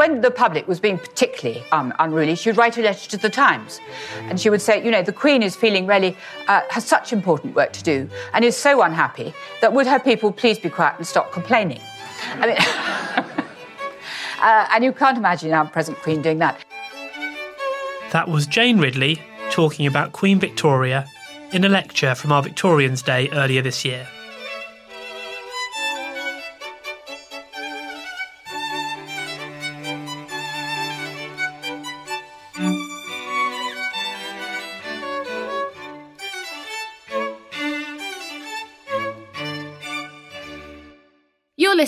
When the public was being particularly um, unruly, she would write a letter to the Times. And she would say, you know, the Queen is feeling really, uh, has such important work to do and is so unhappy that would her people please be quiet and stop complaining? I mean, uh, and you can't imagine our present Queen doing that. That was Jane Ridley talking about Queen Victoria in a lecture from our Victorians' Day earlier this year.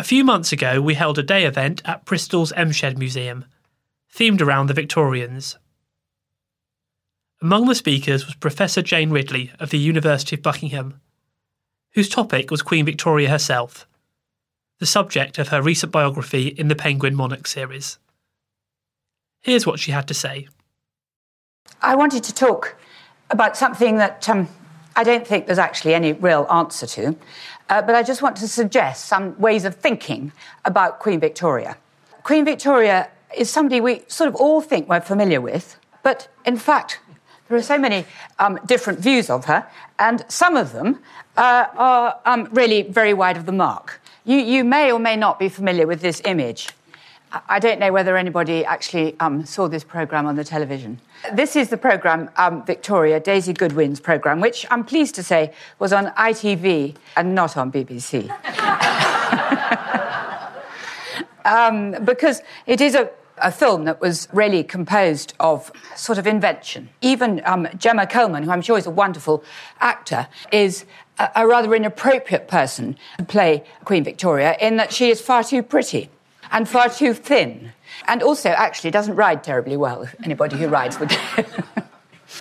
A few months ago, we held a day event at Bristol's M Shed Museum, themed around the Victorians. Among the speakers was Professor Jane Ridley of the University of Buckingham, whose topic was Queen Victoria herself, the subject of her recent biography in the Penguin Monarch series. Here's what she had to say. I wanted to talk about something that um, I don't think there's actually any real answer to, uh, but I just want to suggest some ways of thinking about Queen Victoria. Queen Victoria is somebody we sort of all think we're familiar with, but in fact, there are so many um, different views of her, and some of them uh, are um, really very wide of the mark. You, you may or may not be familiar with this image. I don't know whether anybody actually um, saw this programme on the television. This is the programme um, Victoria, Daisy Goodwin's programme, which I'm pleased to say was on ITV and not on BBC. um, because it is a, a, film that was really composed of sort of invention. Even um, Jenna Coleman, who I'm sure is a wonderful actor, is a, a rather inappropriate person to play Queen Victoria in that she is far too pretty. And far too thin. And also, actually, doesn't ride terribly well. Anybody who rides would.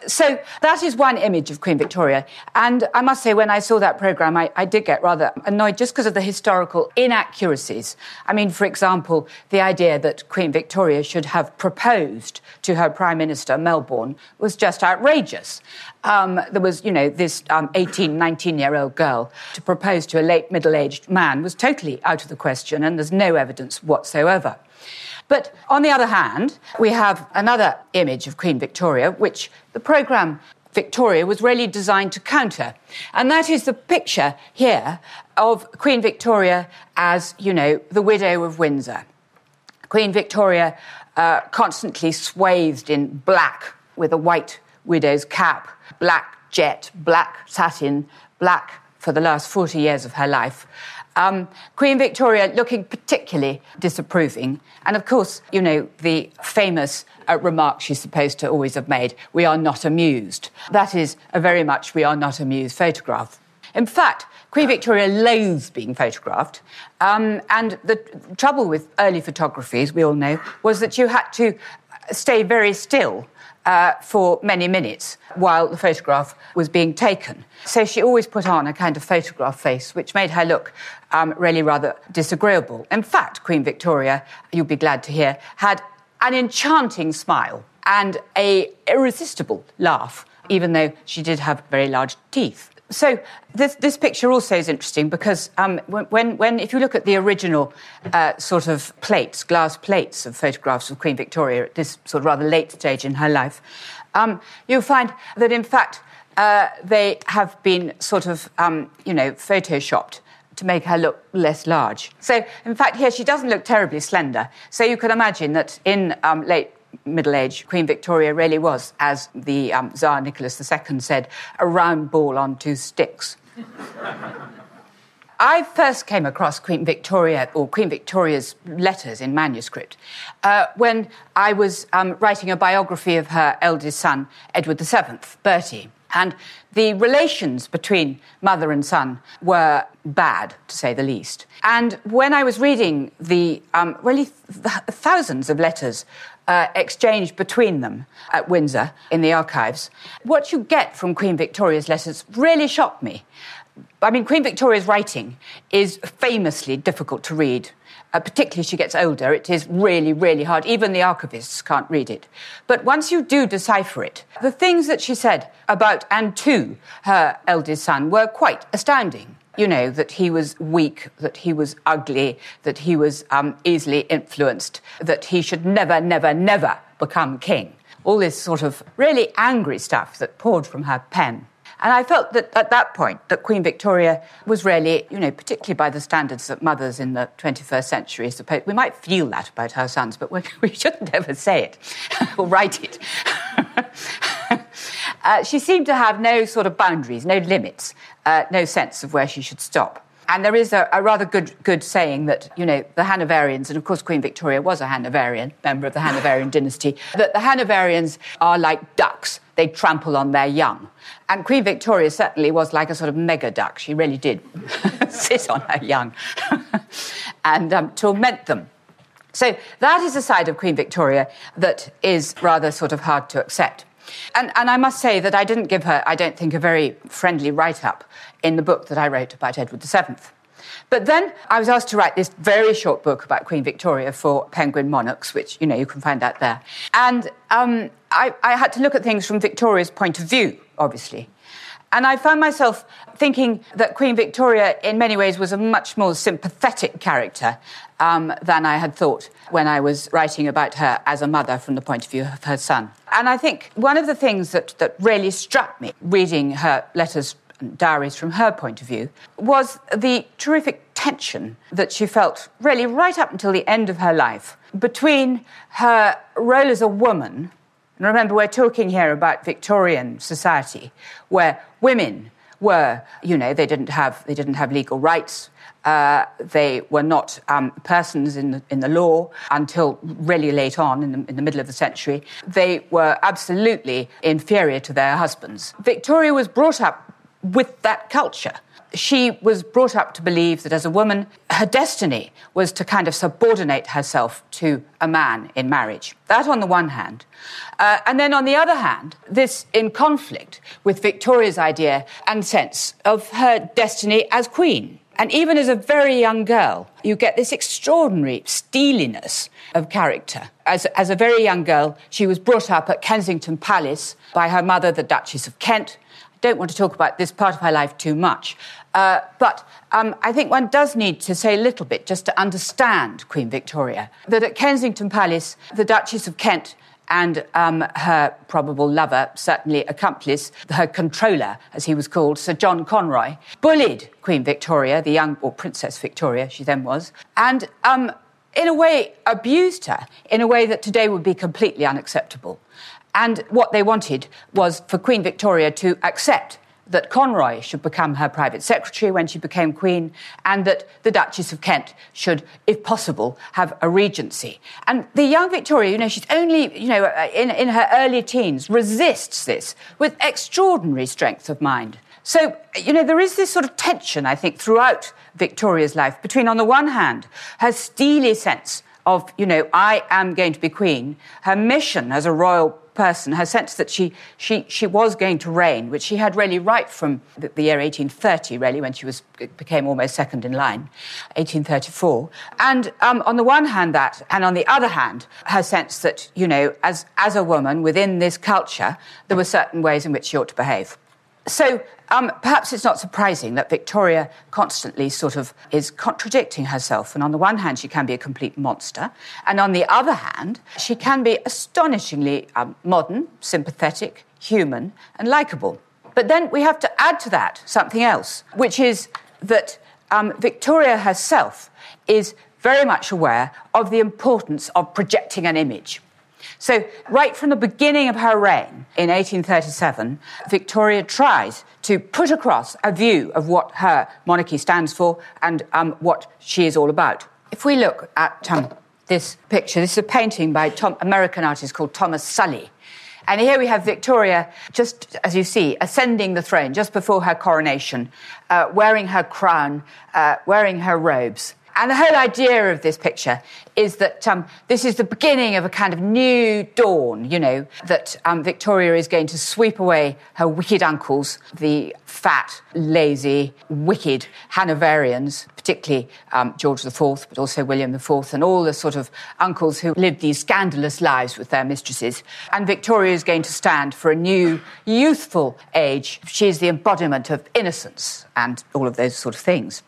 So that is one image of Queen Victoria. And I must say, when I saw that programme, I, I did get rather annoyed just because of the historical inaccuracies. I mean, for example, the idea that Queen Victoria should have proposed to her Prime Minister, Melbourne, was just outrageous. Um, there was, you know, this um, 18, 19 year old girl to propose to a late middle aged man was totally out of the question, and there's no evidence whatsoever. But on the other hand, we have another image of Queen Victoria, which the programme Victoria was really designed to counter. And that is the picture here of Queen Victoria as, you know, the widow of Windsor. Queen Victoria uh, constantly swathed in black with a white widow's cap, black jet, black satin, black for the last 40 years of her life. Um, Queen Victoria looking particularly disapproving. And of course, you know, the famous uh, remark she's supposed to always have made we are not amused. That is a very much we are not amused photograph. In fact, Queen Victoria loathes being photographed. Um, and the trouble with early photography, as we all know, was that you had to stay very still uh, for many minutes while the photograph was being taken. So she always put on a kind of photograph face, which made her look um, really rather disagreeable. In fact, Queen Victoria, you'll be glad to hear, had an enchanting smile and a irresistible laugh, even though she did have very large teeth. So this, this picture also is interesting because um, when, when, if you look at the original uh, sort of plates, glass plates of photographs of Queen Victoria at this sort of rather late stage in her life, um, you'll find that in fact uh, they have been sort of, um, you know, photoshopped to make her look less large. So, in fact, here she doesn't look terribly slender. So you can imagine that in um, late middle age, Queen Victoria really was, as the um, Tsar Nicholas II said, a round ball on two sticks. I first came across Queen Victoria or Queen Victoria's letters in manuscript uh, when I was um, writing a biography of her eldest son, Edward VII, Bertie. And the relations between mother and son were bad, to say the least. And when I was reading the um, really th- thousands of letters uh, exchanged between them at Windsor in the archives, what you get from Queen Victoria's letters really shocked me. I mean, Queen Victoria's writing is famously difficult to read. Uh, particularly as she gets older, it is really, really hard. Even the archivists can't read it. But once you do decipher it, the things that she said about and to her eldest son were quite astounding you know, that he was weak, that he was ugly, that he was um, easily influenced, that he should never, never, never become king. All this sort of really angry stuff that poured from her pen. And I felt that at that point, that Queen Victoria was really, you know, particularly by the standards that mothers in the 21st century suppose, we might feel that about our sons, but we shouldn't ever say it or write it. uh, she seemed to have no sort of boundaries, no limits uh, no sense of where she should stop. And there is a, a, rather good, good saying that, you know, the Hanoverians, and of course Queen Victoria was a Hanoverian, member of the Hanoverian dynasty, that the Hanoverians are like ducks. They trample on their young. And Queen Victoria certainly was like a sort of mega duck. She really did sit on her young and um, torment them. So that is a side of Queen Victoria that is rather sort of hard to accept. And, and I must say that I didn't give her, I don't think, a very friendly write up in the book that I wrote about Edward VII. But then I was asked to write this very short book about Queen Victoria for Penguin Monarchs, which, you know, you can find out there. And um, I, I had to look at things from Victoria's point of view, obviously. And I found myself thinking that Queen Victoria, in many ways, was a much more sympathetic character um, than I had thought when I was writing about her as a mother from the point of view of her son. And I think one of the things that, that really struck me reading her letters and diaries from her point of view was the terrific tension that she felt really right up until the end of her life between her role as a woman and remember, we're talking here about Victorian society, where women were, you know, they didn't have, they didn't have legal rights. Uh, they were not um, persons in the, in the law until really late on in the, in the middle of the century. They were absolutely inferior to their husbands. Victoria was brought up with that culture. She was brought up to believe that as a woman, her destiny was to kind of subordinate herself to a man in marriage. That on the one hand. Uh, and then on the other hand, this in conflict with Victoria's idea and sense of her destiny as queen. And even as a very young girl, you get this extraordinary steeliness of character. As, as a very young girl, she was brought up at Kensington Palace by her mother, the Duchess of Kent. Don't want to talk about this part of her life too much. Uh, but um, I think one does need to say a little bit just to understand Queen Victoria. That at Kensington Palace, the Duchess of Kent and um, her probable lover, certainly accomplice, her controller, as he was called, Sir John Conroy, bullied Queen Victoria, the young, or Princess Victoria, she then was, and um, in a way abused her in a way that today would be completely unacceptable. And what they wanted was for Queen Victoria to accept that Conroy should become her private secretary when she became queen, and that the Duchess of Kent should, if possible, have a regency. And the young Victoria, you know, she's only, you know, uh, in, in her early teens, resists this with extraordinary strength of mind. So, you know, there is this sort of tension, I think, throughout Victoria's life between, on the one hand, her steely sense of, you know, I am going to be queen, her mission as a royal person, her sense that she, she, she was going to reign, which she had really right from the, the year 1830, really, when she was, became almost second in line, 1834. And um, on the one hand, that, and on the other hand, her sense that, you know, as, as a woman within this culture, there were certain ways in which she ought to behave. So um, perhaps it's not surprising that Victoria constantly sort of is contradicting herself. And on the one hand, she can be a complete monster. And on the other hand, she can be astonishingly um, modern, sympathetic, human, and likable. But then we have to add to that something else, which is that um, Victoria herself is very much aware of the importance of projecting an image. So, right from the beginning of her reign in 1837, Victoria tries to put across a view of what her monarchy stands for and um, what she is all about. If we look at um, this picture, this is a painting by an American artist called Thomas Sully. And here we have Victoria, just as you see, ascending the throne just before her coronation, uh, wearing her crown, uh, wearing her robes. And the whole idea of this picture is that um, this is the beginning of a kind of new dawn, you know, that um, Victoria is going to sweep away her wicked uncles, the fat, lazy, wicked Hanoverians, particularly um, George IV, but also William IV, and all the sort of uncles who lived these scandalous lives with their mistresses. And Victoria is going to stand for a new, youthful age. She is the embodiment of innocence and all of those sort of things.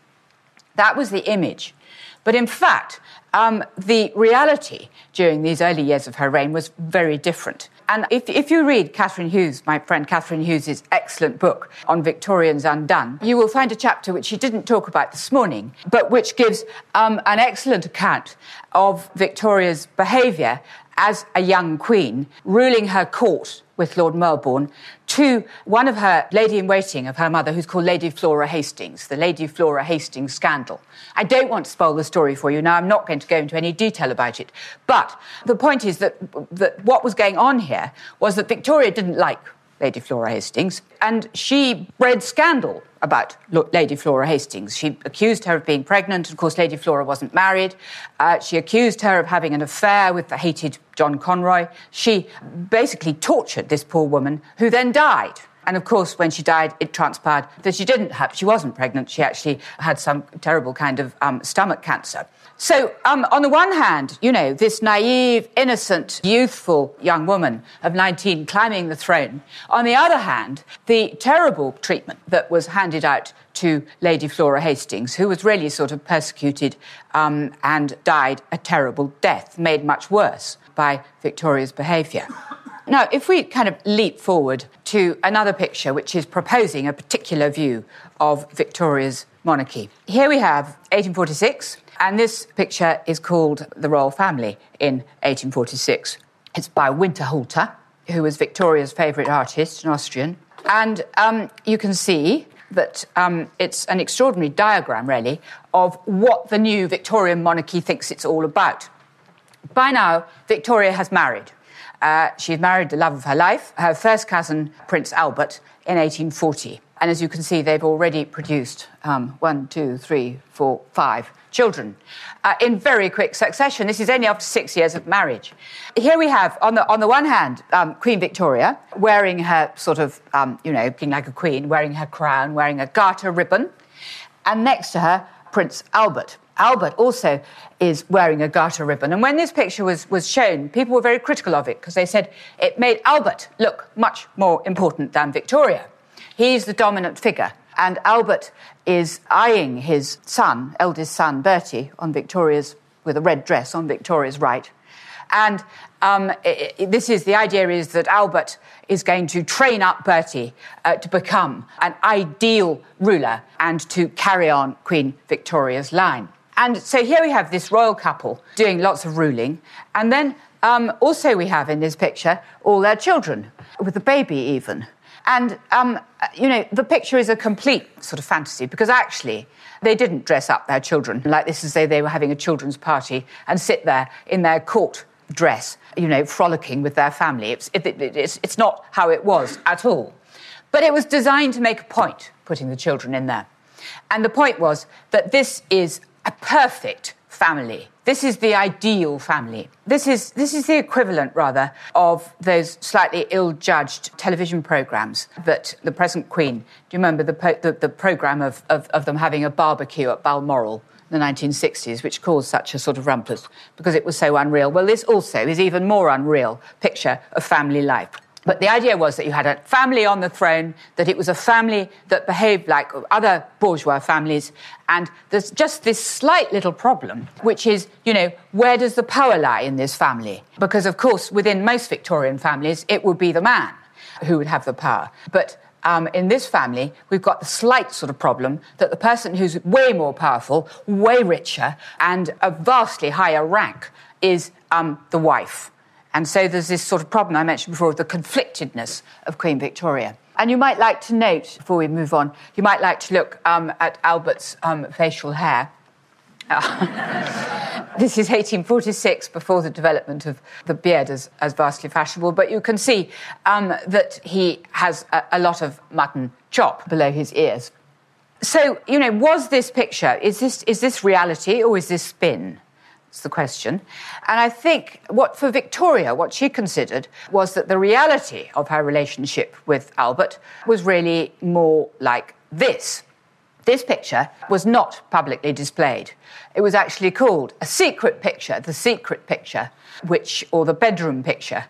That was the image. But in fact, um, the reality during these early years of her reign was very different. And if, if you read Kathryn Hughes, my friend Kathryn Hughes' excellent book on Victorians Undone, you will find a chapter which she didn't talk about this morning, but which gives um, an excellent account of Victoria's behaviour as a young queen, ruling her court with Lord Melbourne to one of her lady in waiting of her mother, who's called Lady Flora Hastings, the Lady Flora Hastings scandal. I don't want to spoil the story for you now. I'm not going to go into any detail about it. But the point is that, that what was going on here was that Victoria didn't like Lady Flora Hastings, and she bred scandal about Lady Flora Hastings. She accused her of being pregnant. Of course, Lady Flora wasn't married. Uh, she accused her of having an affair with the hated John Conroy. She basically tortured this poor woman, who then died. And of course, when she died, it transpired that she didn't have, she wasn't pregnant. She actually had some terrible kind of um, stomach cancer. So, um, on the one hand, you know, this naive, innocent, youthful young woman of 19 climbing the throne. On the other hand, the terrible treatment that was handed out to Lady Flora Hastings, who was really sort of persecuted um, and died a terrible death, made much worse by Victoria's behaviour. Now, if we kind of leap forward to another picture, which is proposing a particular view of Victoria's monarchy. Here we have 1846, and this picture is called The Royal Family in 1846. It's by Winterhalter, who was Victoria's favourite artist, an Austrian. And um, you can see that um, it's an extraordinary diagram, really, of what the new Victorian monarchy thinks it's all about. By now, Victoria has married. Uh, she's married the love of her life, her first cousin, Prince Albert, in 1840. And as you can see, they've already produced um, one, two, three, four, five children uh, in very quick succession. This is only after six years of marriage. Here we have, on the, on the one hand, um, Queen Victoria wearing her sort of, um, you know, looking like a queen, wearing her crown, wearing a garter ribbon. And next to her, Prince Albert. Albert also is wearing a garter ribbon. And when this picture was, was shown, people were very critical of it because they said it made Albert look much more important than Victoria. He's the dominant figure. And Albert is eyeing his son, eldest son, Bertie, on Victoria's, with a red dress on Victoria's right. And um, it, it, this is the idea is that Albert is going to train up Bertie uh, to become an ideal ruler and to carry on Queen Victoria's line. And so here we have this royal couple doing lots of ruling. And then um, also we have in this picture all their children, with the baby even. And, um, you know, the picture is a complete sort of fantasy because actually they didn't dress up their children like this as though they were having a children's party and sit there in their court dress, you know, frolicking with their family. It's, it, it, it's, it's not how it was at all. But it was designed to make a point, putting the children in there. And the point was that this is a perfect family. This is the ideal family. This is, this is the equivalent, rather, of those slightly ill judged television programs that the present Queen, do you remember the, the, the program of, of, of them having a barbecue at Balmoral? in the 1960s, which caused such a sort of rumpus because it was so unreal. Well, this also is even more unreal picture of family life. But the idea was that you had a family on the throne, that it was a family that behaved like other bourgeois families. And there's just this slight little problem, which is, you know, where does the power lie in this family? Because, of course, within most Victorian families, it would be the man who would have the power. But um, in this family, we've got the slight sort of problem that the person who's way more powerful, way richer, and a vastly higher rank is um, the wife. And so there's this sort of problem I mentioned before of the conflictedness of Queen Victoria. And you might like to note, before we move on, you might like to look um, at Albert's um, facial hair. this is 1846, before the development of the beard as, as vastly fashionable, but you can see um, that he has a, a lot of mutton chop below his ears. So, you know, was this picture, is this, is this reality or is this spin? That's the question. And I think what for Victoria, what she considered was that the reality of her relationship with Albert was really more like this. This picture was not publicly displayed. It was actually called a secret picture, the secret picture, which, or the bedroom picture.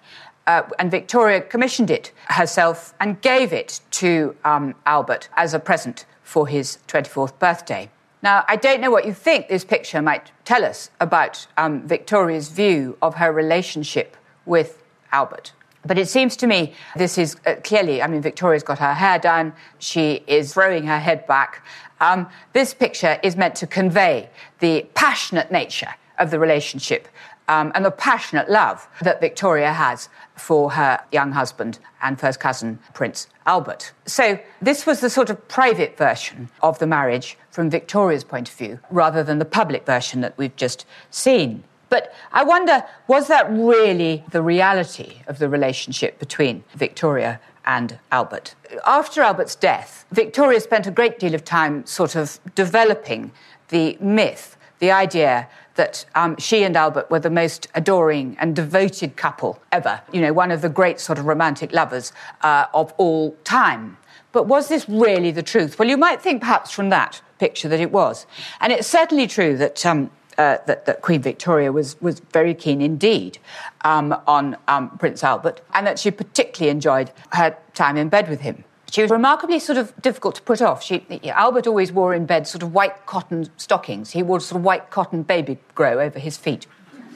Uh, and Victoria commissioned it herself and gave it to um, Albert as a present for his 24th birthday. Now, I don't know what you think this picture might tell us about um, Victoria's view of her relationship with Albert. But it seems to me this is uh, clearly, I mean, Victoria's got her hair done, she is throwing her head back. Um, this picture is meant to convey the passionate nature of the relationship um, and the passionate love that Victoria has for her young husband and first cousin, Prince Albert. So, this was the sort of private version of the marriage from Victoria's point of view, rather than the public version that we've just seen. But I wonder, was that really the reality of the relationship between Victoria and Albert? After Albert's death, Victoria spent a great deal of time sort of developing the myth, the idea that um, she and Albert were the most adoring and devoted couple ever. You know, one of the great sort of romantic lovers uh, of all time. But was this really the truth? Well, you might think perhaps from that picture that it was. And it's certainly true that. Um, uh, that, that, Queen Victoria was, was very keen indeed um, on um, Prince Albert, and that she particularly enjoyed her time in bed with him. She was remarkably sort of difficult to put off. She, Albert always wore in bed sort of white cotton stockings. He wore sort of white cotton baby grow over his feet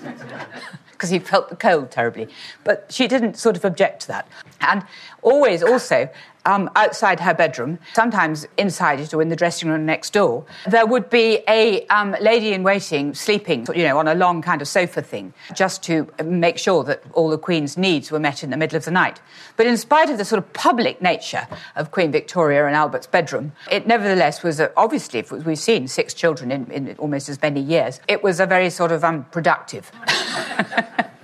because he felt the cold terribly. But she didn't sort of object to that. And always also um, outside her bedroom, sometimes inside it or in the dressing room next door, there would be a um, lady in waiting sleeping, you know, on a long kind of sofa thing, just to make sure that all the Queen's needs were met in the middle of the night. But in spite of the sort of public nature of Queen Victoria and Albert's bedroom, it nevertheless was a, obviously, we've seen six children in, in, almost as many years, it was a very sort of unproductive.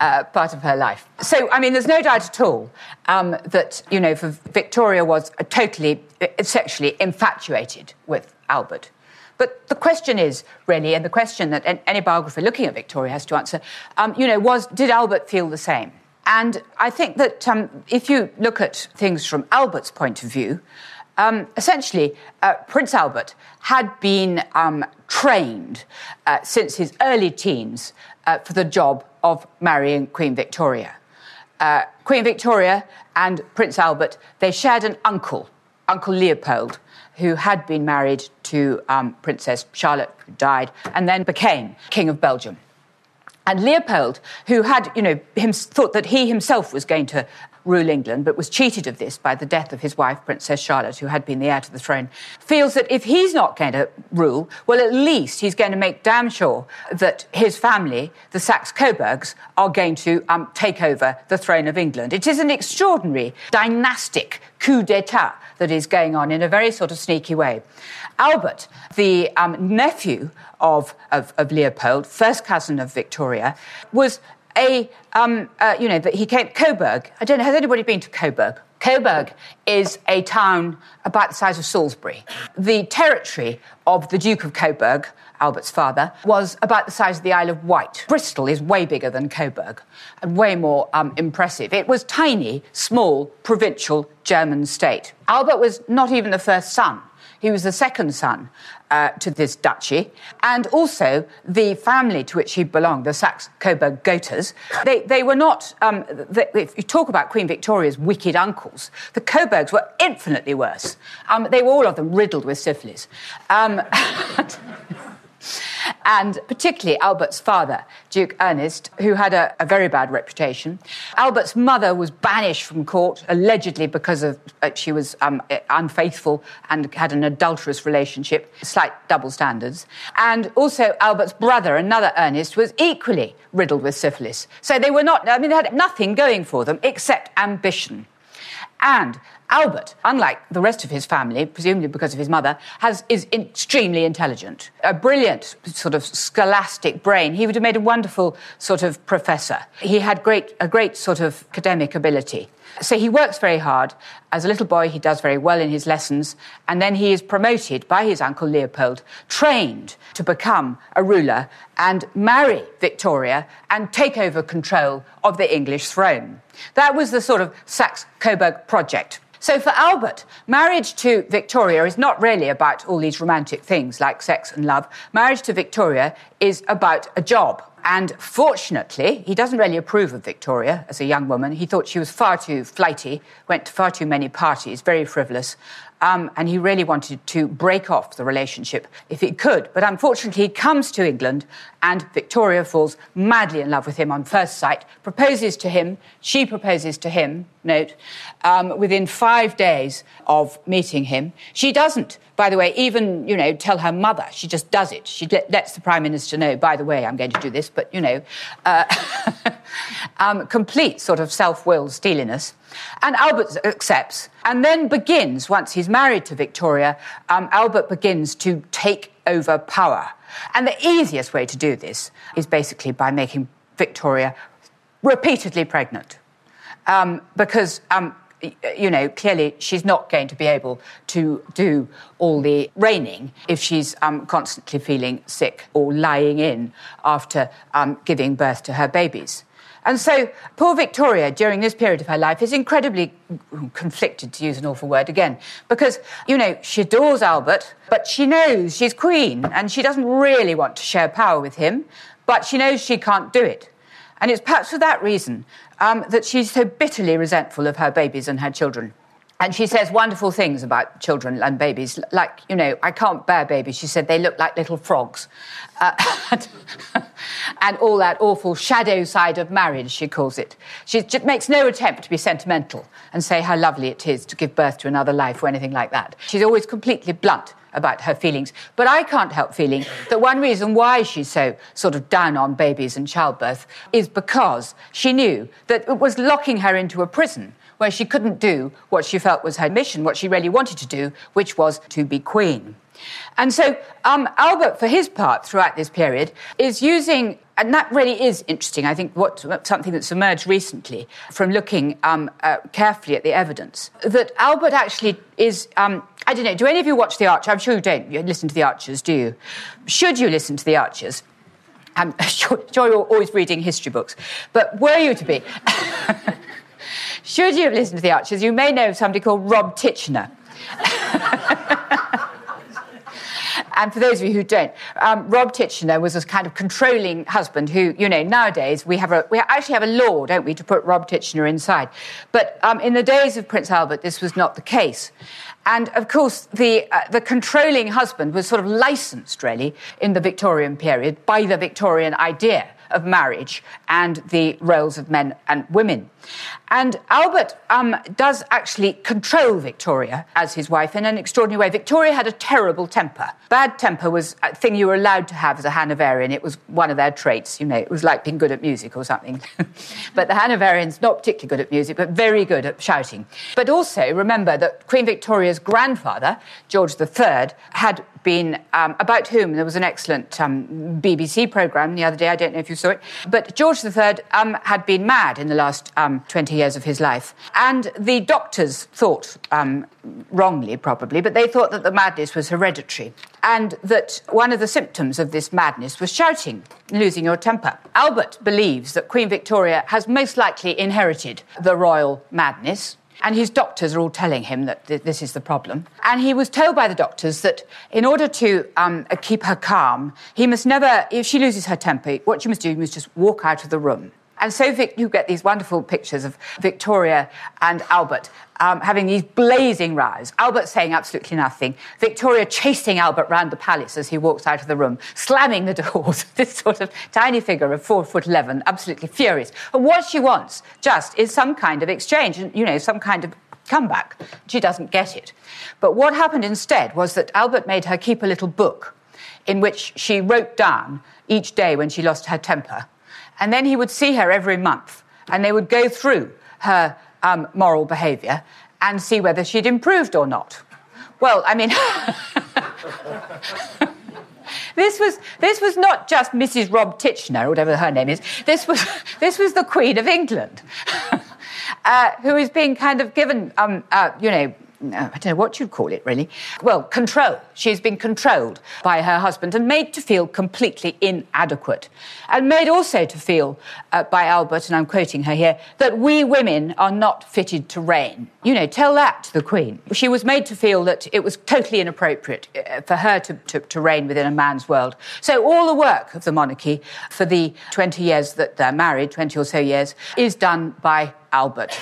uh, part of her life. So, I mean, there's no doubt at all um, that, you know, Victoria was totally uh, sexually infatuated with Albert. But the question is really, and the question that any biographer looking at Victoria has to answer, um, you know, was did Albert feel the same? And I think that um, if you look at things from Albert's point of view, um, essentially, uh, Prince Albert had been um, trained uh, since his early teens uh, for the job of marrying Queen Victoria. Uh, Queen Victoria and Prince Albert, they shared an uncle, Uncle Leopold, who had been married to um, Princess Charlotte, who died, and then became King of Belgium. And Leopold, who had, you know, him, thought that he himself was going to rule England, but was cheated of this by the death of his wife, Princess Charlotte, who had been the heir to the throne, feels that if he's not going to rule, well, at least he's going to make damn sure that his family, the Saxe Coburgs, are going to um, take over the throne of England. It is an extraordinary dynastic coup d'etat that is going on in a very sort of sneaky way. Albert, the um, nephew of, of, of Leopold, first cousin of Victoria, was a, um, uh, you know, that he came, Coburg. I don't know, has anybody been to Coburg? Coburg is a town about the size of Salisbury. The territory of the Duke of Coburg, Albert's father, was about the size of the Isle of Wight. Bristol is way bigger than Coburg and way more um, impressive. It was tiny, small, provincial German state. Albert was not even the first son. He was the second son uh, to this duchy, and also the family to which he belonged, the Saxe Coburg Gothas. They, they were not, um, if you talk about Queen Victoria's wicked uncles, the Coburgs were infinitely worse. Um, they were all of them riddled with syphilis. Um, and particularly Albert's father, Duke Ernest, who had a, a, very bad reputation. Albert's mother was banished from court, allegedly because of uh, she was um, unfaithful and had an adulterous relationship, slight double standards. And also Albert's brother, another Ernest, was equally riddled with syphilis. So they were not, I mean, they had nothing going for them except ambition. And Albert, unlike the rest of his family, presumably because of his mother, has, is extremely intelligent. A brilliant sort of scholastic brain. He would have made a wonderful sort of professor. He had great, a great sort of academic ability. So he works very hard. As a little boy, he does very well in his lessons, and then he is promoted by his uncle Leopold, trained to become a ruler and marry Victoria and take over control of the English throne. That was the sort of Saxe Coburg project. So for Albert, marriage to Victoria is not really about all these romantic things like sex and love. Marriage to Victoria is about a job. And fortunately, he doesn't really approve of Victoria as a young woman. He thought she was far too flighty, went to far too many parties, very frivolous. Um, and he really wanted to break off the relationship if he could. But unfortunately, he comes to England, and Victoria falls madly in love with him on first sight, proposes to him, she proposes to him, note, um, within five days of meeting him. She doesn't, by the way, even, you know, tell her mother. She just does it. She lets the Prime Minister know, by the way, I'm going to do this, but, you know, uh, um, complete sort of self willed steeliness. And Albert accepts and then begins, once he's married to Victoria, um, Albert begins to take over power. And the easiest way to do this is basically by making Victoria repeatedly pregnant. Um, because um, you know, clearly she's not going to be able to do all the reigning if she's um, constantly feeling sick or lying in after um, giving birth to her babies. And so poor Victoria, during this period of her life, is incredibly conflicted, to use an awful word again, because, you know, she adores Albert, but she knows she's queen and she doesn't really want to share power with him, but she knows she can't do it. And it's perhaps for that reason um, that she's so bitterly resentful of her babies and her children. And she says wonderful things about children and babies. Like, you know, I can't bear babies. She said they look like little frogs. Uh, and all that awful shadow side of marriage, she calls it. She makes no attempt to be sentimental and say how lovely it is to give birth to another life or anything like that. She's always completely blunt about her feelings. But I can't help feeling that one reason why she's so sort of down on babies and childbirth is because she knew that it was locking her into a prison where she couldn't do what she felt was her mission, what she really wanted to do, which was to be queen. And so um, Albert, for his part, throughout this period, is using and that really is interesting. I think what something that's emerged recently from looking um, uh, carefully at the evidence that Albert actually is. Um, I don't know. Do any of you watch The Archer? I'm sure you don't. You listen to The Archers, do you? Should you listen to The Archers? I'm sure, sure you're always reading history books, but were you to be? Should you have listened to The Archers, you may know somebody called Rob Titchener. And for those of you who don't, um, Rob Titchener was this kind of controlling husband who, you know, nowadays we have a we actually have a law, don't we, to put Rob Titchener inside. But um, in the days of Prince Albert, this was not the case. And of course, the, uh, the controlling husband was sort of licensed, really, in the Victorian period by the Victorian idea of marriage and the roles of men and women. And Albert um, does actually control Victoria as his wife in an extraordinary way. Victoria had a terrible temper. Bad temper was a thing you were allowed to have as a Hanoverian. It was one of their traits, you know, it was like being good at music or something. but the Hanoverians, not particularly good at music, but very good at shouting. But also remember that Queen Victoria's grandfather, George III, had been, um, about whom there was an excellent um, BBC programme the other day, I don't know if you saw it, but George III um, had been mad in the last um, 20 years of his life. And the doctors thought, um, wrongly probably, but they thought that the madness was hereditary and that one of the symptoms of this madness was shouting, losing your temper. Albert believes that Queen Victoria has most likely inherited the royal madness and his doctors are all telling him that th- this is the problem. And he was told by the doctors that in order to um, keep her calm, he must never, if she loses her temper, what she must do, you must just walk out of the room. And so Vic, you get these wonderful pictures of Victoria and Albert um, having these blazing rows. Albert saying absolutely nothing. Victoria chasing Albert round the palace as he walks out of the room, slamming the doors. this sort of tiny figure of four foot eleven, absolutely furious. And what she wants just is some kind of exchange, you know, some kind of comeback. She doesn't get it. But what happened instead was that Albert made her keep a little book in which she wrote down each day when she lost her temper and then he would see her every month, and they would go through her um, moral behaviour and see whether she'd improved or not. Well, I mean, this was this was not just Mrs. Rob Titchener, or whatever her name is. This was this was the Queen of England, uh, who is being kind of given, um, uh, you know, I don't know what you'd call it really. Well, control. She's been controlled by her husband and made to feel completely inadequate. And made also to feel uh, by Albert, and I'm quoting her here, that we women are not fitted to reign. You know, tell that to the Queen. She was made to feel that it was totally inappropriate uh, for her to, to, to reign within a man's world. So all the work of the monarchy for the 20 years that they're married, 20 or so years, is done by Albert.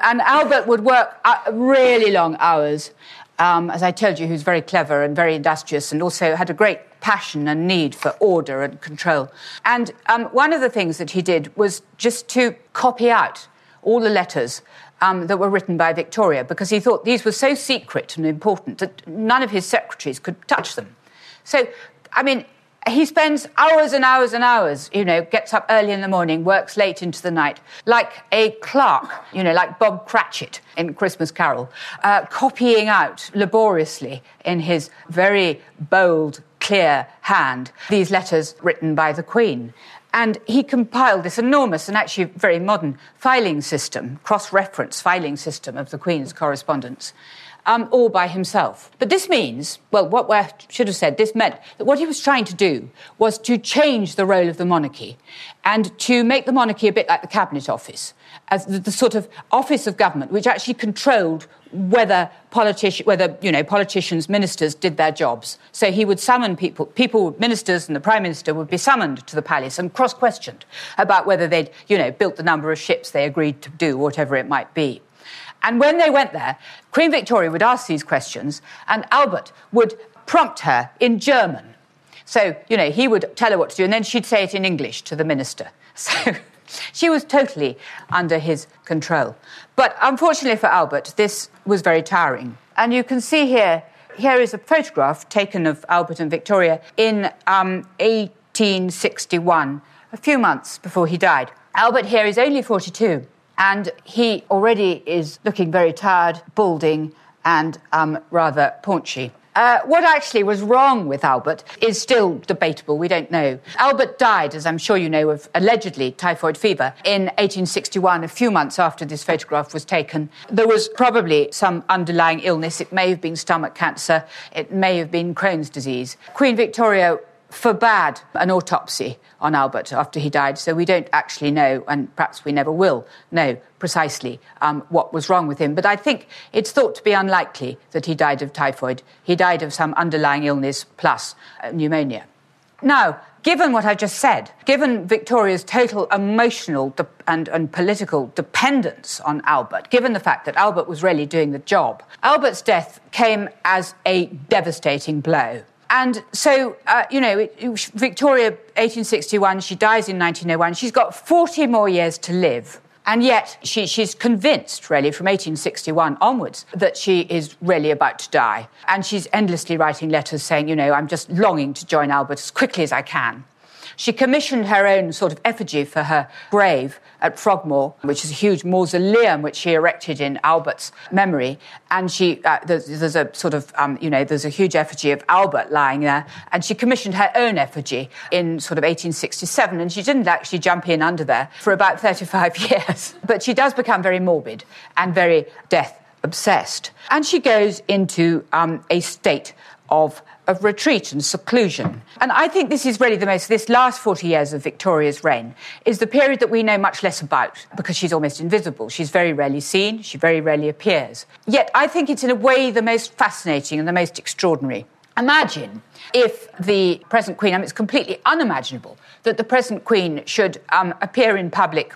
And Albert would work uh, really long hours. Um, as I told you, he was very clever and very industrious and also had a great passion and need for order and control. And um, one of the things that he did was just to copy out all the letters um, that were written by Victoria because he thought these were so secret and important that none of his secretaries could touch them. So, I mean, he spends hours and hours and hours, you know, gets up early in the morning, works late into the night, like a clerk, you know, like Bob Cratchit in Christmas Carol, uh, copying out laboriously in his very bold, clear hand these letters written by the Queen. And he compiled this enormous and actually very modern filing system, cross reference filing system of the Queen's correspondence um, all by himself. But this means, well, what I should have said, this meant that what he was trying to do was to change the role of the monarchy and to make the monarchy a bit like the Cabinet Office, as the, the sort of office of government which actually controlled whether politici- whether you know politicians, ministers did their jobs. So he would summon people, people, ministers, and the prime minister would be summoned to the palace and cross-questioned about whether they'd you know built the number of ships they agreed to do, whatever it might be. And when they went there, Queen Victoria would ask these questions, and Albert would prompt her in German. So, you know, he would tell her what to do, and then she'd say it in English to the minister. So she was totally under his control. But unfortunately for Albert, this was very tiring. And you can see here, here is a photograph taken of Albert and Victoria in um, 1861, a few months before he died. Albert here is only 42. And he already is looking very tired, balding, and um, rather paunchy. Uh, what actually was wrong with Albert is still debatable. We don't know. Albert died, as I'm sure you know, of allegedly typhoid fever in 1861, a few months after this photograph was taken. There was probably some underlying illness. It may have been stomach cancer, it may have been Crohn's disease. Queen Victoria forbade an autopsy on Albert after he died, so we don't actually know, and perhaps we never will know precisely um, what was wrong with him. But I think it's thought to be unlikely that he died of typhoid. He died of some underlying illness plus uh, pneumonia. Now, given what I've just said, given Victoria's total emotional de- and, and political dependence on Albert, given the fact that Albert was really doing the job, Albert's death came as a devastating blow and so, uh, you know, it, it, Victoria, 1861, she dies in 1901. She's got 40 more years to live. And yet, she, she's convinced, really, from 1861 onwards, that she is really about to die. And she's endlessly writing letters saying, you know, I'm just longing to join Albert as quickly as I can. She commissioned her own sort of effigy for her grave at Frogmore, which is a huge mausoleum which she erected in Albert's memory. And she, uh, there's, there's, a sort of, um, you know, there's a huge effigy of Albert lying there. And she commissioned her own effigy in sort of 1867. And she didn't actually jump in under there for about 35 years. But she does become very morbid and very death obsessed. And she goes into um, a state of of retreat and seclusion. And I think this is really the most, this last 40 years of Victoria's reign is the period that we know much less about because she's almost invisible. She's very rarely seen, she very rarely appears. Yet I think it's in a way the most fascinating and the most extraordinary. Imagine if the present Queen, I mean, it's completely unimaginable that the present Queen should um, appear in public,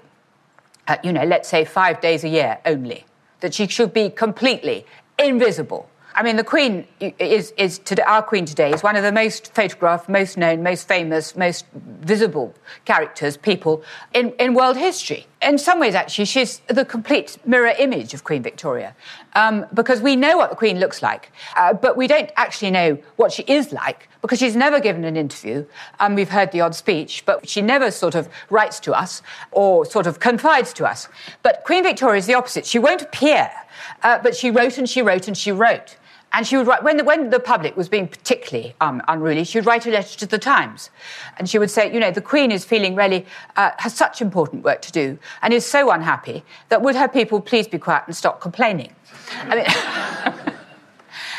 uh, you know, let's say five days a year only, that she should be completely invisible I mean, the Queen is, is today, our Queen today is one of the most photographed, most known, most famous, most visible characters, people in, in world history. In some ways, actually, she's the complete mirror image of Queen Victoria um, because we know what the Queen looks like, uh, but we don't actually know what she is like because she's never given an interview. Um, we've heard the odd speech, but she never sort of writes to us or sort of confides to us. But Queen Victoria is the opposite. She won't appear, uh, but she wrote and she wrote and she wrote. And she would write, when the, when the public was being particularly um, unruly, she would write a letter to the Times. And she would say, you know, the Queen is feeling really, uh, has such important work to do and is so unhappy that would her people please be quiet and stop complaining? I mean,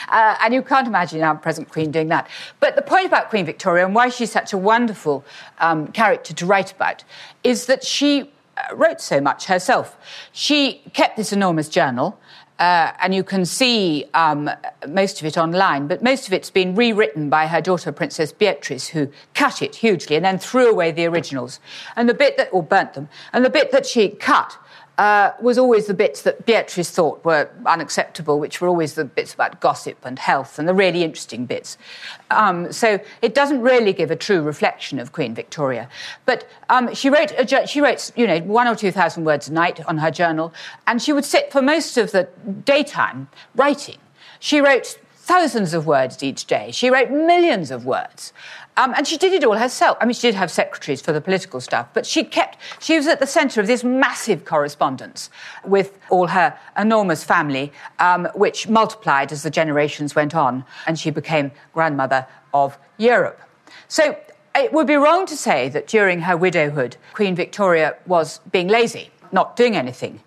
Uh, and you can't imagine our present Queen doing that. But the point about Queen Victoria and why she's such a wonderful um, character to write about is that she uh, wrote so much herself. She kept this enormous journal. Uh, and you can see um, most of it online, but most of it's been rewritten by her daughter, Princess Beatrice, who cut it hugely and then threw away the originals. And the bit that, or burnt them, and the bit that she cut uh, was always the bits that Beatrice thought were unacceptable, which were always the bits about gossip and health and the really interesting bits. Um, so it doesn't really give a true reflection of Queen Victoria. But um, she wrote, a, she wrote, you know, one or two thousand words a night on her journal, and she would sit for most of the daytime writing. She wrote thousands of words each day. She wrote millions of words. Um, and she did it all herself. I mean, she did have secretaries for the political stuff, but she kept, she was at the centre of this massive correspondence with all her enormous family, um, which multiplied as the generations went on, and she became grandmother of Europe. So it would be wrong to say that during her widowhood, Queen Victoria was being lazy, not doing anything.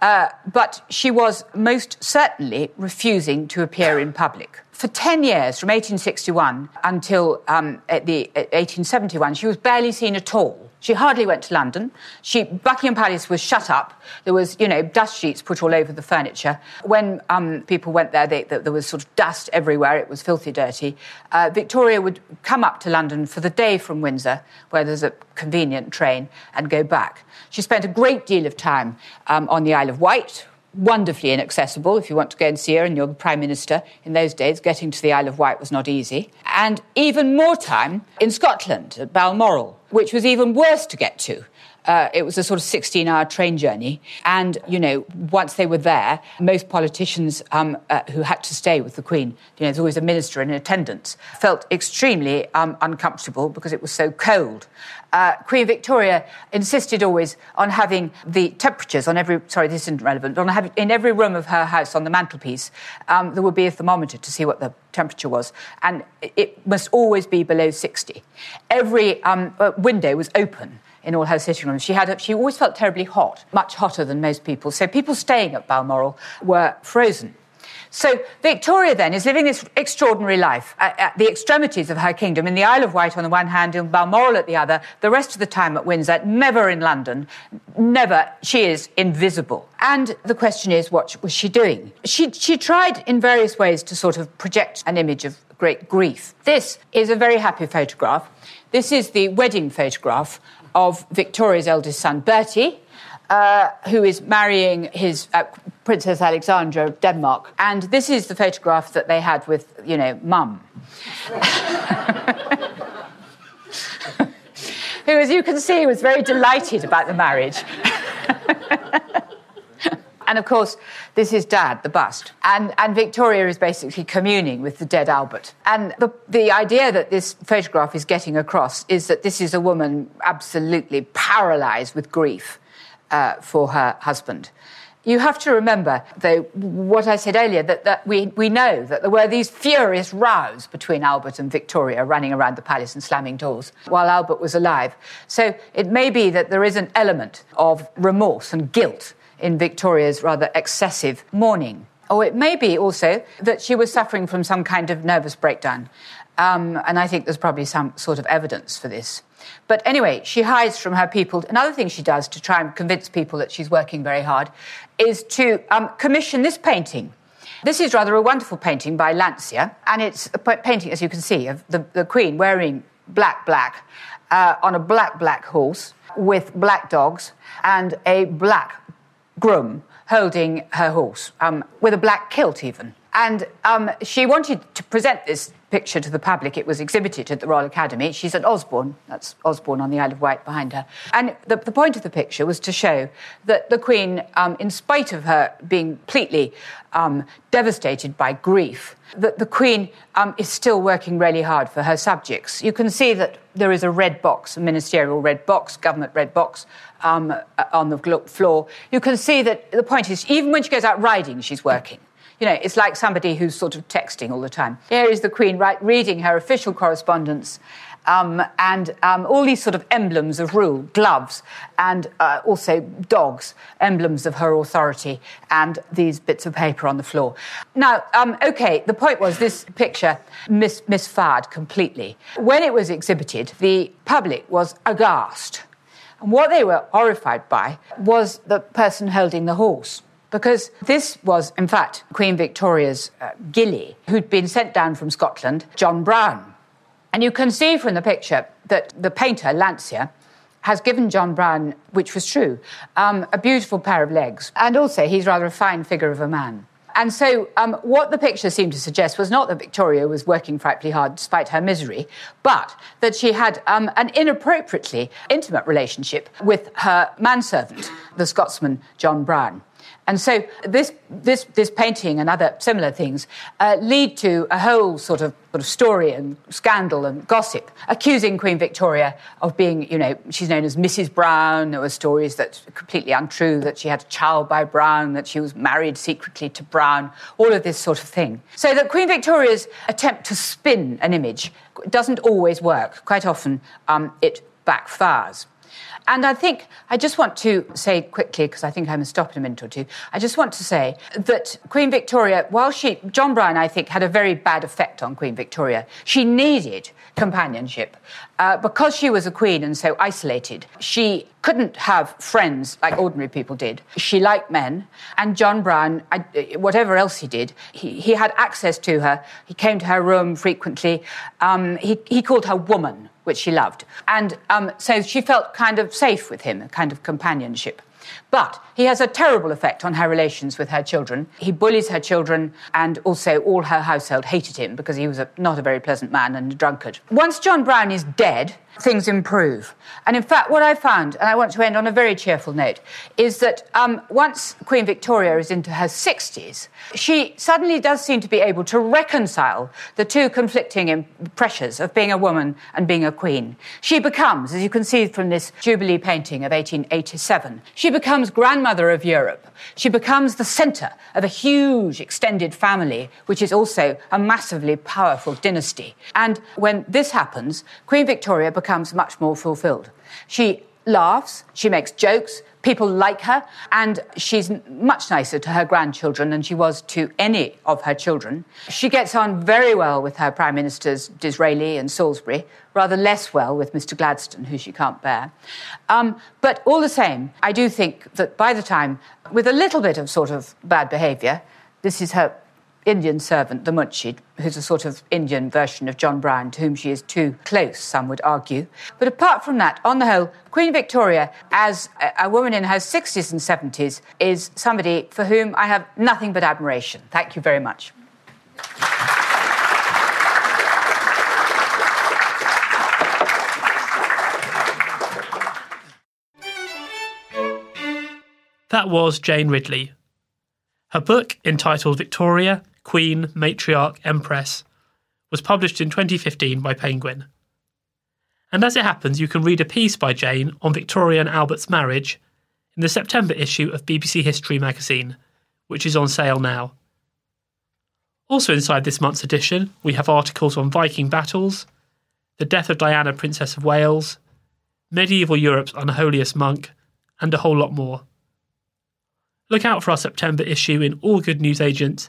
Uh, but she was most certainly refusing to appear in public for 10 years, from 1861 until um, the, 1871, she was barely seen at all. She hardly went to London. She, Buckingham Palace was shut up. There was, you know, dust sheets put all over the furniture. When um, people went there, they, there was sort of dust everywhere. It was filthy dirty. Uh, Victoria would come up to London for the day from Windsor, where there's a convenient train, and go back. She spent a great deal of time um, on the Isle of Wight, wonderfully inaccessible if you want to go and see her and you're the Prime Minister. In those days, getting to the Isle of Wight was not easy. And even more time in Scotland, at Balmoral, which was even worse to get to. Uh, it was a sort of 16 hour train journey. And, you know, once they were there, most politicians um, uh, who had to stay with the Queen, you know, there's always a minister in attendance, felt extremely um, uncomfortable because it was so cold. Uh, Queen Victoria insisted always on having the temperatures on every, sorry, this isn't relevant, on having, in every room of her house on the mantelpiece, um, there would be a thermometer to see what the temperature was, and it must always be below 60. Every um, uh, window was open in all her sitting rooms. She had a, she always felt terribly hot, much hotter than most people. So people staying at Balmoral were frozen. So Victoria then is living this extraordinary life at, at, the extremities of her kingdom, in the Isle of Wight on the one hand, in Balmoral at the other, the rest of the time at Windsor, never in London, never. She is invisible. And the question is, what was she doing? She, she tried in various ways to sort of project an image of great grief. This is a very happy photograph. This is the wedding photograph of Victoria's eldest son, Bertie. Uh, who is marrying his uh, Princess Alexandra of Denmark. And this is the photograph that they had with, you know, mum. Who, as you can see, was very delighted about the marriage. and of course, this is Dad, the bust. And, and Victoria is basically communing with the dead Albert. And the, the idea that this photograph is getting across is that this is a woman absolutely paralyzed with grief uh, for her husband. You have to remember, though, what I said earlier, that, that we, we know that there were these furious rows between Albert and Victoria running around the palace and slamming doors while Albert was alive. So it may be that there is an element of remorse and guilt in Victoria's rather excessive mourning. Or it may be also that she was suffering from some kind of nervous breakdown. Um, and I think there's probably some sort of evidence for this. But anyway, she hides from her people. Another thing she does to try and convince people that she's working very hard is to um, commission this painting. This is rather a wonderful painting by Landseer, and it's a painting, as you can see, of the, the Queen wearing black, black uh, on a black, black horse with black dogs and a black groom holding her horse, um, with a black kilt even. And um, she wanted to present this picture to the public. It was exhibited at the Royal Academy. She's at Osborne. That's Osborne on the Isle of Wight behind her. And the, the point of the picture was to show that the Queen, um, in spite of her being completely um, devastated by grief, that the Queen um, is still working really hard for her subjects. You can see that there is a red box, a ministerial red box, government red box, um, on the floor. You can see that the point is, even when she goes out riding, she's working. You know, it's like somebody who's sort of texting all the time. Here is the Queen right, reading her official correspondence um, and um, all these sort of emblems of rule, gloves, and uh, also dogs, emblems of her authority, and these bits of paper on the floor. Now, um, okay, the point was this picture mis- misfired completely. When it was exhibited, the public was aghast. And what they were horrified by was the person holding the horse because this was, in fact, Queen Victoria's uh, gillie, who'd been sent down from Scotland, John Brown. And you can see from the picture that the painter, Landseer, has given John Brown, which was true, um, a beautiful pair of legs. And also, he's rather a fine figure of a man. And so, um, what the picture seemed to suggest was not that Victoria was working frightfully hard despite her misery, but that she had um, an inappropriately intimate relationship with her manservant, the Scotsman John Brown. And so this, this, this painting and other similar things uh, lead to a whole sort of, sort of story and scandal and gossip, accusing Queen Victoria of being, you know, she's known as Mrs. Brown. There were stories that completely untrue, that she had a child by Brown, that she was married secretly to Brown, all of this sort of thing. So that Queen Victoria's attempt to spin an image doesn't always work. Quite often um, it backfires. And I think I just want to say quickly, because I think I'm must stop in a minute or two. I just want to say that Queen Victoria, while she, John Brown, I think, had a very bad effect on Queen Victoria, she needed companionship. Uh, because she was a queen and so isolated, she couldn't have friends like ordinary people did. She liked men, and John Brown, I, whatever else he did, he, he, had access to her. He came to her room frequently. Um, he, he called her woman which she loved. And um, so she felt kind of safe with him, a kind of companionship. But he has a terrible effect on her relations with her children. He bullies her children, and also all her household hated him because he was a, not a very pleasant man and a drunkard. Once John Brown is dead, things improve. And in fact, what I found, and I want to end on a very cheerful note, is that um, once Queen Victoria is into her 60s, she suddenly does seem to be able to reconcile the two conflicting pressures of being a woman and being a queen. She becomes, as you can see from this Jubilee painting of 1887, she becomes grandmother of Europe. She becomes the centre of a huge extended family, which is also a massively powerful dynasty. And when this happens, Queen Victoria becomes much more fulfilled. She laughs, she makes jokes, people like her, and she's much nicer to her grandchildren than she was to any of her children. She gets on very well with her prime ministers, Disraeli and Salisbury, rather less well with Mr. Gladstone, who she can't bear. Um, but all the same, I do think that by the time, with a little bit of sort of bad behaviour, this is her Indian servant, the Munshi, who's a sort of Indian version of John Brown, to whom she is too close, some would argue. But apart from that, on the whole, Queen Victoria, as a, woman in her 60s and 70s, is somebody for whom I have nothing but admiration. Thank you very much. That was Jane Ridley. Her book, entitled Victoria Queen, Matriarch, Empress, was published in 2015 by Penguin. And as it happens, you can read a piece by Jane on Victoria and Albert's marriage in the September issue of BBC History magazine, which is on sale now. Also, inside this month's edition, we have articles on Viking battles, the death of Diana, Princess of Wales, medieval Europe's unholiest monk, and a whole lot more. Look out for our September issue in all good newsagents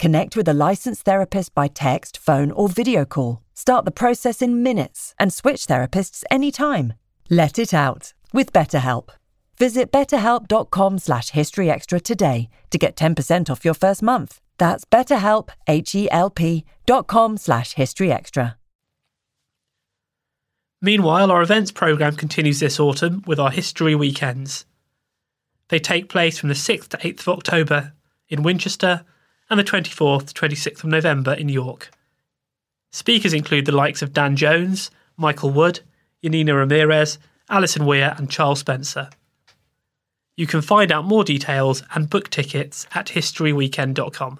Connect with a licensed therapist by text, phone, or video call. Start the process in minutes and switch therapists anytime. Let it out with BetterHelp. Visit betterhelp.com slash historyextra today to get 10% off your first month. That's betterhelp, H-E-L-P dot com slash historyextra. Meanwhile, our events programme continues this autumn with our History Weekends. They take place from the 6th to 8th of October in Winchester, and the 24th to 26th of November in York. Speakers include the likes of Dan Jones, Michael Wood, Janina Ramirez, Alison Weir, and Charles Spencer. You can find out more details and book tickets at historyweekend.com.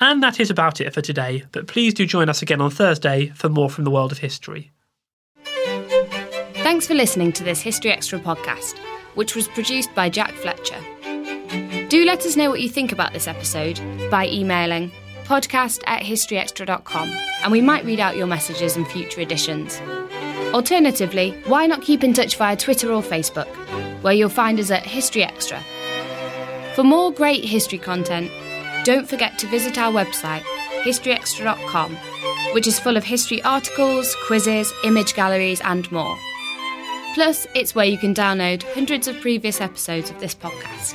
And that is about it for today, but please do join us again on Thursday for more from the world of history. Thanks for listening to this History Extra podcast, which was produced by Jack Fletcher. Do let us know what you think about this episode by emailing podcast at historyextra.com and we might read out your messages in future editions. Alternatively, why not keep in touch via Twitter or Facebook, where you'll find us at History Extra. For more great history content, don't forget to visit our website, historyextra.com, which is full of history articles, quizzes, image galleries, and more. Plus, it's where you can download hundreds of previous episodes of this podcast.